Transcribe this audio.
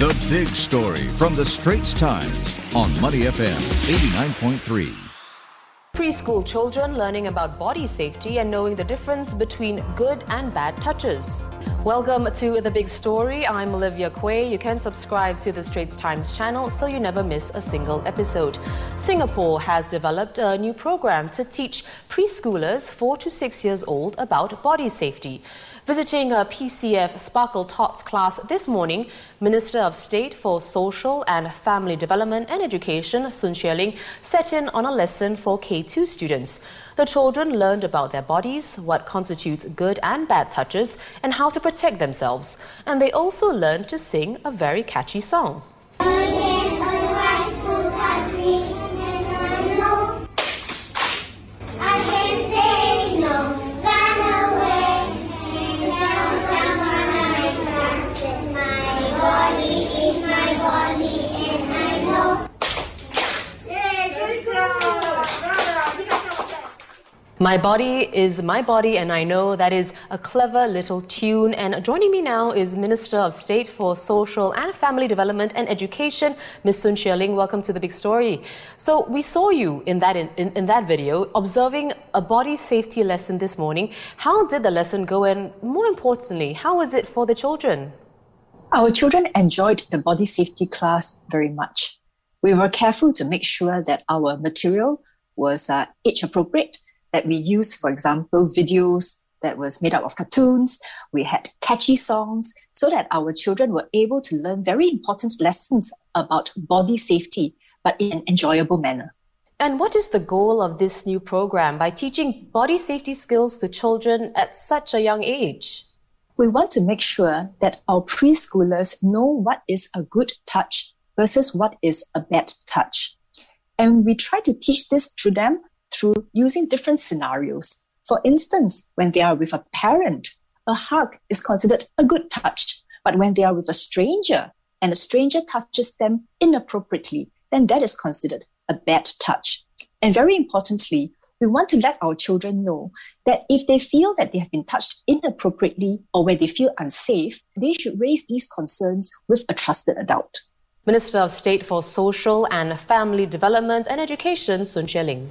The big story from the Straits Times on Money FM 89.3. Preschool children learning about body safety and knowing the difference between good and bad touches. Welcome to The Big Story. I'm Olivia Quay. You can subscribe to the Straits Times channel so you never miss a single episode. Singapore has developed a new program to teach preschoolers 4 to 6 years old about body safety. Visiting a PCF Sparkle Tots class this morning, Minister of State for Social and Family Development and Education, Sun Xueling, set in on a lesson for K2 students. The children learned about their bodies, what constitutes good and bad touches, and how to protect themselves. And they also learned to sing a very catchy song. My body is my body, and I know that is a clever little tune. And joining me now is Minister of State for Social and Family Development and Education, Ms. Sun Xueling. Welcome to the big story. So we saw you in that in, in, in that video observing a body safety lesson this morning. How did the lesson go, and more importantly, how was it for the children? Our children enjoyed the body safety class very much. We were careful to make sure that our material was uh, age appropriate that we used, for example, videos that was made up of cartoons. We had catchy songs so that our children were able to learn very important lessons about body safety, but in an enjoyable manner. And what is the goal of this new program by teaching body safety skills to children at such a young age? We want to make sure that our preschoolers know what is a good touch versus what is a bad touch. And we try to teach this to them through using different scenarios. For instance, when they are with a parent, a hug is considered a good touch. But when they are with a stranger and a stranger touches them inappropriately, then that is considered a bad touch. And very importantly, we want to let our children know that if they feel that they have been touched inappropriately or where they feel unsafe, they should raise these concerns with a trusted adult. Minister of State for Social and Family Development and Education, Sun Xueling.